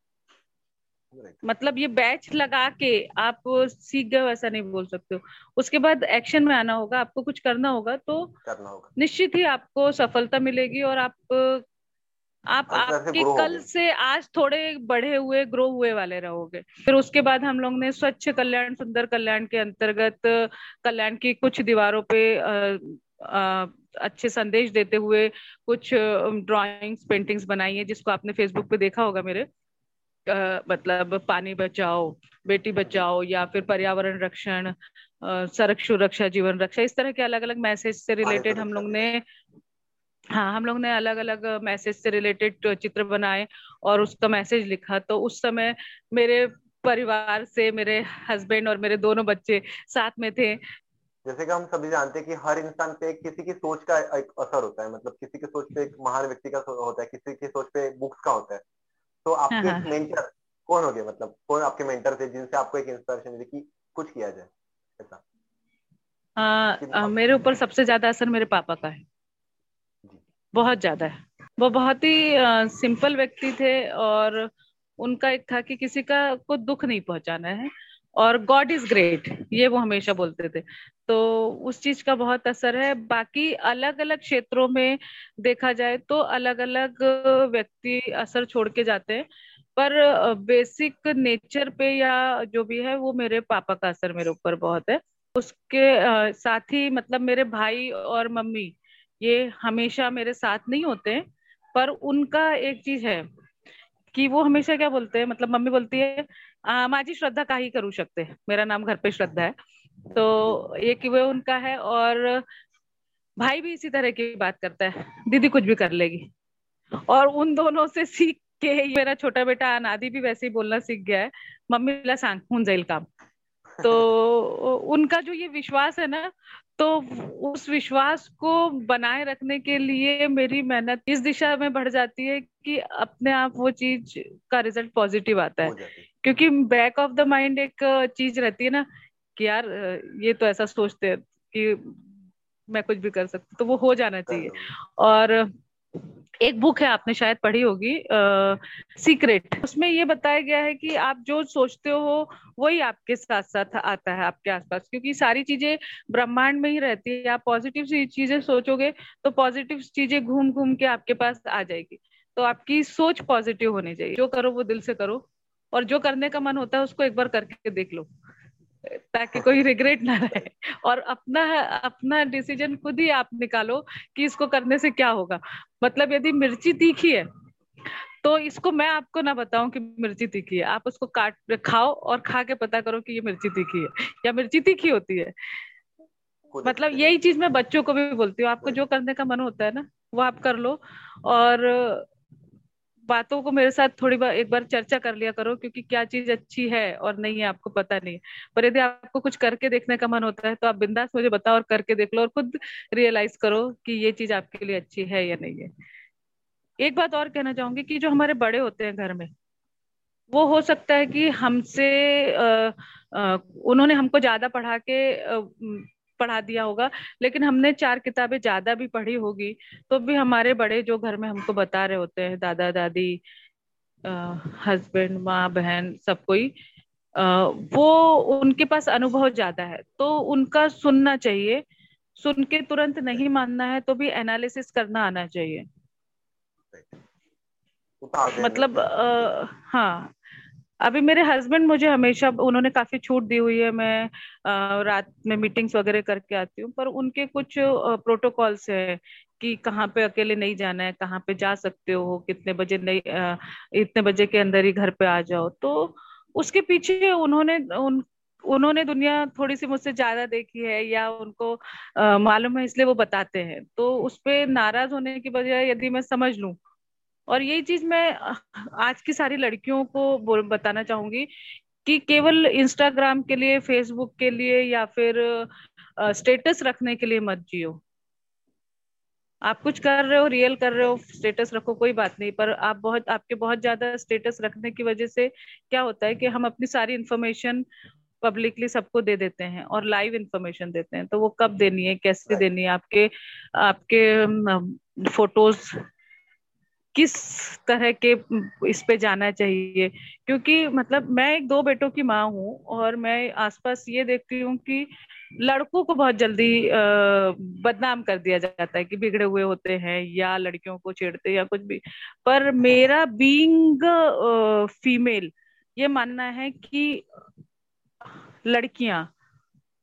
Speaker 1: मतलब ये बैच लगा के आप सीख गए ऐसा नहीं बोल सकते हो। उसके बाद एक्शन में आना होगा आपको कुछ करना होगा तो
Speaker 2: करना होगा।
Speaker 1: निश्चित ही आपको सफलता मिलेगी और आप आप आपके कल से आज थोड़े बढ़े हुए ग्रो हुए वाले रहोगे। फिर उसके बाद हम लोग ने स्वच्छ कल्याण सुंदर कल्याण के अंतर्गत कल्याण की कुछ दीवारों पे आ, आ, अच्छे संदेश देते हुए कुछ ड्राइंग्स पेंटिंग्स बनाई है जिसको आपने फेसबुक पे देखा होगा मेरे। मतलब पानी बचाओ बेटी बचाओ या फिर पर्यावरण रक्षण सड़क सुरक्षा जीवन रक्षा इस तरह के अलग अलग मैसेज से रिलेटेड हम लोग ने हाँ हम लोग ने अलग अलग मैसेज से रिलेटेड चित्र बनाए और उसका मैसेज लिखा। तो उस समय मेरे परिवार से मेरे हस्बैंड और मेरे दोनों बच्चे साथ में थे।
Speaker 2: जैसे कि हम सभी जानते हैं कि हर इंसान पे किसी की सोच का एक असर होता है। मतलब किसी की सोच पे एक महान व्यक्ति का होता है किसी की सोच पे बुक्स का होता है। तो आपके हाँ, मेंटर हाँ। कौन हो गए मतलब कौन आपके मेंटर थे जिनसे आपको एक इंस्पिरेशन मिली कि कुछ किया जाए ऐसा?
Speaker 1: आ, मेरे ऊपर सबसे ज़्यादा असर मेरे पापा का है। बहुत ज़्यादा है। वो बहुत ही सिंपल व्यक्ति थे और उनका एक था कि किसी का को दुख नहीं पहुंचाना है। और गॉड इज़ ग्रेट ये वो हमेशा बोलते थे। तो उस चीज़ का बहुत असर है। बाकी अलग अलग क्षेत्रों में देखा जाए तो अलग अलग व्यक्ति असर छोड़ के जाते हैं। पर बेसिक नेचर पे या जो भी है, वो मेरे पापा का असर मेरे ऊपर बहुत है। उसके साथ ही मतलब मेरे भाई और मम्मी, ये हमेशा मेरे साथ नहीं होते पर उनका एक चीज़ है कि वो हमेशा क्या बोलते हैं मतलब मम्मी बोलती है माझी श्रद्धा का ही करू सकते मेरा नाम घर पे श्रद्धा है. तो ये कि वो उनका है और भाई भी इसी तरह की बात करता है. दीदी कुछ भी कर लेगी. और उन दोनों से सीख के मेरा छोटा बेटा अनादि भी वैसे ही बोलना सीख गया है. मम्मी ला सांग हूँ जाइल काम. तो उनका जो ये विश्वास है ना तो उस विश्वास को बनाए रखने के लिए मेरी मेहनत इस दिशा में बढ़ जाती है कि अपने आप वो चीज़ का रिज़ल्ट पॉजिटिव आता है। क्योंकि बैक ऑफ़ द माइंड एक चीज़ रहती है ना कि यार ये तो ऐसा सोचते हैं कि मैं कुछ भी कर सकती तो वो हो जाना चाहिए। और एक बुक है, आपने शायद पढ़ी होगी सीक्रेट उसमें ये बताया गया है कि आप जो सोचते हो, वही आपके साथ साथ आता है, आपके आसपास। क्योंकि सारी चीज़ें ब्रह्मांड में ही रहती है। आप पॉजिटिव चीज़ें सोचोगे तो पॉजिटिव चीज़ें घूम घूम के आपके पास आ जाएगी। तो आपकी सोच पॉजिटिव होनी चाहिए। जो करो, वो दिल से करो। और जो करने का मन होता है, उसको एक बार करके देख लो। ताकि कोई रिग्रेट ना रहे। और अपना अपना डिसीज़न खुद ही आप निकालो कि इसको करने से क्या होगा। मतलब यदि मिर्ची तीखी है तो इसको मैं आपको ना बताऊँ कि मिर्ची तीखी है। आप उसको काट खाओ और खा के पता करो कि ये मिर्ची तीखी है या मिर्ची तीखी होती है। मतलब यही चीज़ मैं बच्चों को भी बोलती हूँ आपको जो करने का मन होता है ना वो आप कर लो। और बातों को मेरे साथ थोड़ी बार, एक बार चर्चा कर लिया करो क्योंकि क्या चीज़ अच्छी है और नहीं है आपको पता नहीं पर यदि आपको कुछ करके देखने का मन होता है तो आप बिंदास मुझे बताओ और करके देख लो और खुद रियलाइज़ करो कि ये चीज़ आपके लिए अच्छी है या नहीं है। एक बात और कहना चाहूँगी कि जो हमारे बड़े होते हैं घर में, वो हो सकता है कि हमसे उन्होंने हमको ज़्यादा पढ़ा के पढ़ा दिया होगा लेकिन हमने चार किताबें ज़्यादा भी पढ़ी होगी तो भी हमारे बड़े जो घर में हमको बता रहे होते हैं दादा दादी हस्बैंड माँ बहन सब कोई आ, वो उनके पास अनुभव ज़्यादा है तो उनका सुनना चाहिए सुन के तुरंत नहीं मानना है तो भी एनालिसिस करना आना चाहिए। मतलब आ, हाँ। अभी मेरे हस्बैंड मुझे हमेशा उन्होंने काफ़ी छूट दी हुई है मैं आ, रात में मीटिंग्स वगैरह करके आती हूँ पर उनके कुछ प्रोटोकॉल्स है कि कहाँ पे अकेले नहीं जाना है कहाँ पे जा सकते हो कितने बजे नहीं आ, इतने बजे के अंदर ही घर पे आ जाओ। तो उसके पीछे उन्होंने उन उन्होंने दुनिया थोड़ी सी मुझसे ज़्यादा देखी है या उनको मालूम है इसलिए वो बताते हैं। तो उस पर नाराज़ होने की बजाय यदि मैं समझ लूँ और यही चीज़ मैं आज की सारी लड़कियों को बताना चाहूँगी कि केवल इंस्टाग्राम के लिए फेसबुक के लिए या फिर स्टेटस रखने के लिए मत जियो। आप कुछ कर रहे हो रियल कर रहे हो स्टेटस रखो कोई बात नहीं। पर आप बहुत आपके बहुत ज़्यादा स्टेटस रखने की वजह से क्या होता है कि हम अपनी सारी इंफॉर्मेशन पब्लिकली सबको दे देते हैं और लाइव इंफॉर्मेशन देते हैं। तो वो कब देनी है कैसे देनी है? आपके आपके फ़ोटोज़ किस तरह के इस पे जाना चाहिए? क्योंकि मतलब मैं एक दो बेटों की माँ हूँ और मैं आसपास ये देखती हूँ कि लड़कों को बहुत जल्दी बदनाम कर दिया जाता है कि बिगड़े हुए होते हैं या लड़कियों को छेड़ते या कुछ भी। पर मेरा बीइंग फीमेल ये मानना है कि लड़कियाँ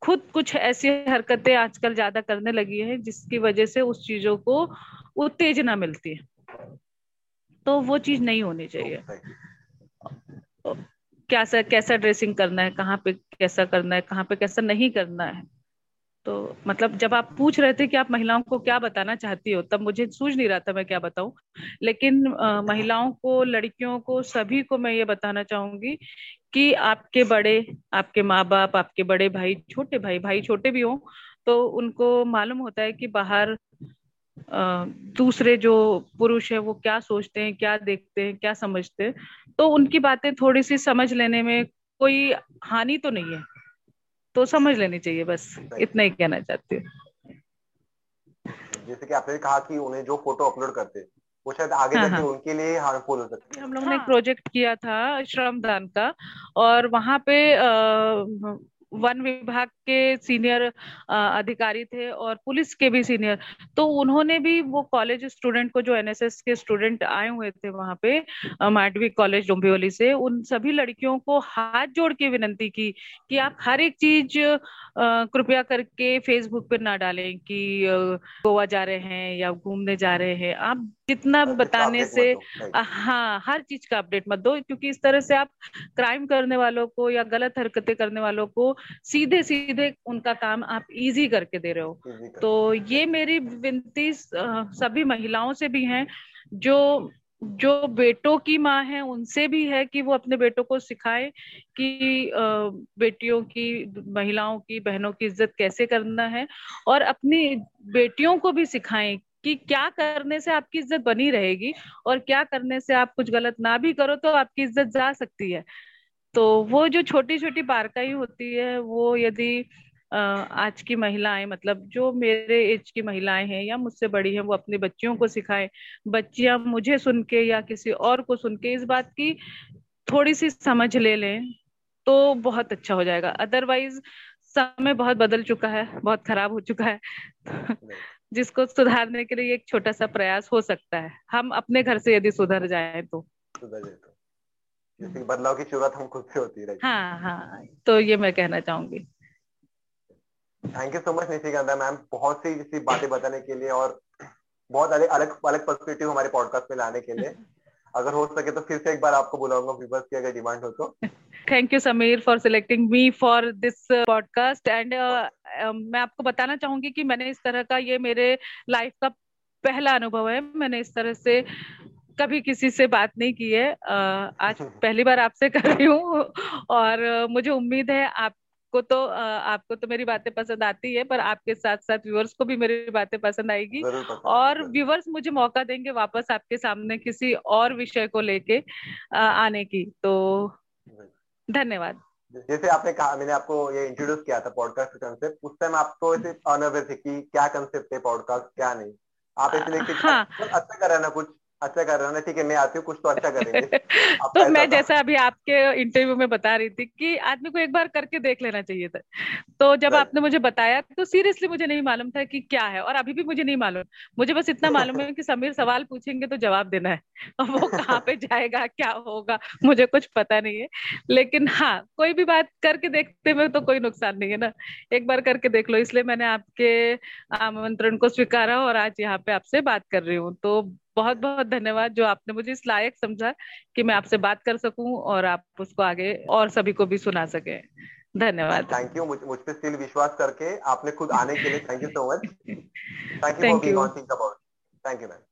Speaker 1: खुद कुछ ऐसी हरकतें आजकल ज़्यादा करने लगी है जिसकी वजह से उस चीज़ों को उत्तेजना मिलती है। तो वो चीज़ नहीं होनी चाहिए। कैसा कैसा ड्रेसिंग करना है कहाँ पे कैसा करना है कहाँ पे कैसा नहीं करना है? तो मतलब जब आप पूछ रहे थे कि आप महिलाओं को क्या बताना चाहती हो तब मुझे सूझ नहीं रहा था मैं क्या बताऊँ। लेकिन आ, महिलाओं को लड़कियों को सभी को मैं ये बताना चाहूँगी कि आपके बड़े आपके माँ बाप आपके बड़े भाई छोटे भाई भाई छोटे भी हों तो उनको मालूम होता है कि बाहर दूसरे जो पुरुष है वो क्या सोचते हैं क्या देखते हैं क्या समझते हैं? तो उनकी बातें थोड़ी सी समझ लेने में कोई हानि तो नहीं है। तो समझ लेनी चाहिए बस इतना ही कहना चाहती हूँ।
Speaker 2: जैसे कि आपने कहा कि उन्हें जो फ़ोटो अपलोड करते वो शायद आगे हाँ, जाके हाँ. उनके लिए हार्मफुल हो सकती
Speaker 1: है। हम लोगों ने एक प्रोजेक्ट किया था श्रमदान का और वहाँ पे आ, वन विभाग के सीनियर अधिकारी थे और पुलिस के भी सीनियर। तो उन्होंने भी वो कॉलेज स्टूडेंट को, जो एनएसएस के स्टूडेंट आए हुए थे वहाँ पे माडवी कॉलेज, डोंबिवली से, उन सभी लड़कियों को हाथ जोड़ के विनंती की कि आप हर एक चीज़ कृपया करके फेसबुक पे ना डालें कि गोवा जा रहे हैं या घूमने जा रहे हैं। आप जितना बताने से हाँ हर चीज़ का अपडेट मत दो क्योंकि इस तरह से आप क्राइम करने वालों को या गलत हरकतें करने वालों को सीधे सीधे उनका काम आप इजी करके दे रहे हो। तो ये मेरी विनती सभी महिलाओं से भी है जो जो बेटों की माँ है उनसे भी है कि वो अपने बेटों को सिखाए कि बेटियों की महिलाओं की बहनों की इज़्ज़त कैसे करना है और अपनी बेटियों को भी सिखाएँ कि क्या करने से आपकी इज़्ज़त बनी रहेगी और क्या करने से आप कुछ गलत ना भी करो तो आपकी इज़्ज़त जा सकती है। तो वो जो छोटी छोटी बारकाई होती है, वो यदि आज की महिलाएँ मतलब जो मेरे एज की महिलाएँ हैं या मुझसे बड़ी हैं, वो अपनी बच्चियों को सिखाएँ, बच्चियाँ मुझे सुन के या किसी और को सुन के इस बात की थोड़ी सी समझ ले लें तो बहुत अच्छा हो जाएगा। अदरवाइज़ समय बहुत बदल चुका है, बहुत खराब हो चुका है। जिसको सुधारने के लिए एक छोटा सा प्रयास हो सकता है। हम अपने घर से यदि सुधर जाए तो। सुधर जाए तो।
Speaker 2: बदलाव की शुरुआत हम खुद से होती है
Speaker 1: हाँ हाँ तो ये मैं कहना चाहूँगी।
Speaker 2: Thank you so much Nishikanta ma'am. बहुत सी बातें बताने के लिए और बहुत अलग अलग अलग पर्सपेक्टिव हमारे पॉडकास्ट में लाने के लिए। अगर हो सके तो फिर से एक बार आपको बुलाऊँगा व्यूवर्स की अगर डिमांड हो तो।
Speaker 1: Thank you Sameer for selecting me for this podcast and मैं आपको बताना चाहूँगी कि मैंने इस तरह का ये मेरे लाइफ का पहला अनुभव है। मैंने इस तरह से कभी किसी से बात नहीं की है। आज पहली बार आपसे कर रही हूँ। और मुझे उम्मीद है आपको तो आपको तो मेरी बातें पसंद आती है पर आपके साथ साथ व्यूअर्स को भी मेरी बातें पसंद आएगी। और व्यूअर्स मुझे मौका देंगे वापस आपके सामने किसी और विषय को लेके आने की। तो धन्यवाद।
Speaker 2: जैसे आपने कहा मैंने आपको ये इंट्रोड्यूस किया था पॉडकास्ट का कंसेप्ट उस टाइम आपको ऐसे अनअवेयर थे कि क्या कंसेप्ट है पॉडकास्ट क्या नहीं। आप ऐसे लेके हाँ। अच्छा कर रहे ना कुछ। अच्छा कर रहे हो ना ठीक है मैं आती हूँ कुछ तो अच्छा करेंगे।
Speaker 1: तो मैं जैसा अभी आपके इंटरव्यू में बता रही थी कि आदमी को एक बार करके देख लेना चाहिए था। तो जब आपने मुझे बताया तो सीरियसली मुझे नहीं मालूम था कि क्या है और अभी भी मुझे नहीं मालूम। मुझे बस इतना मालूम है कि समीर सवाल पूछेंगे तो जवाब देना है। और वो कहाँ पे जाएगा क्या होगा मुझे कुछ पता नहीं है। लेकिन हाँ कोई भी बात करके देखते में तो कोई नुकसान नहीं है ना। एक बार करके देख लो इसलिए मैंने आपके आमंत्रण को स्वीकारा और आज यहाँ पे आपसे बात कर रही हूँ। तो बहुत बहुत धन्यवाद जो आपने मुझे इस लायक समझा कि मैं आपसे बात कर सकूँ और आप उसको आगे और सभी को भी सुना सके। धन्यवाद।
Speaker 2: थैंक यू मुझ, मुझ पे स्टिल विश्वास करके आपने खुद आने के लिए thank you so much thank you thank you ma'am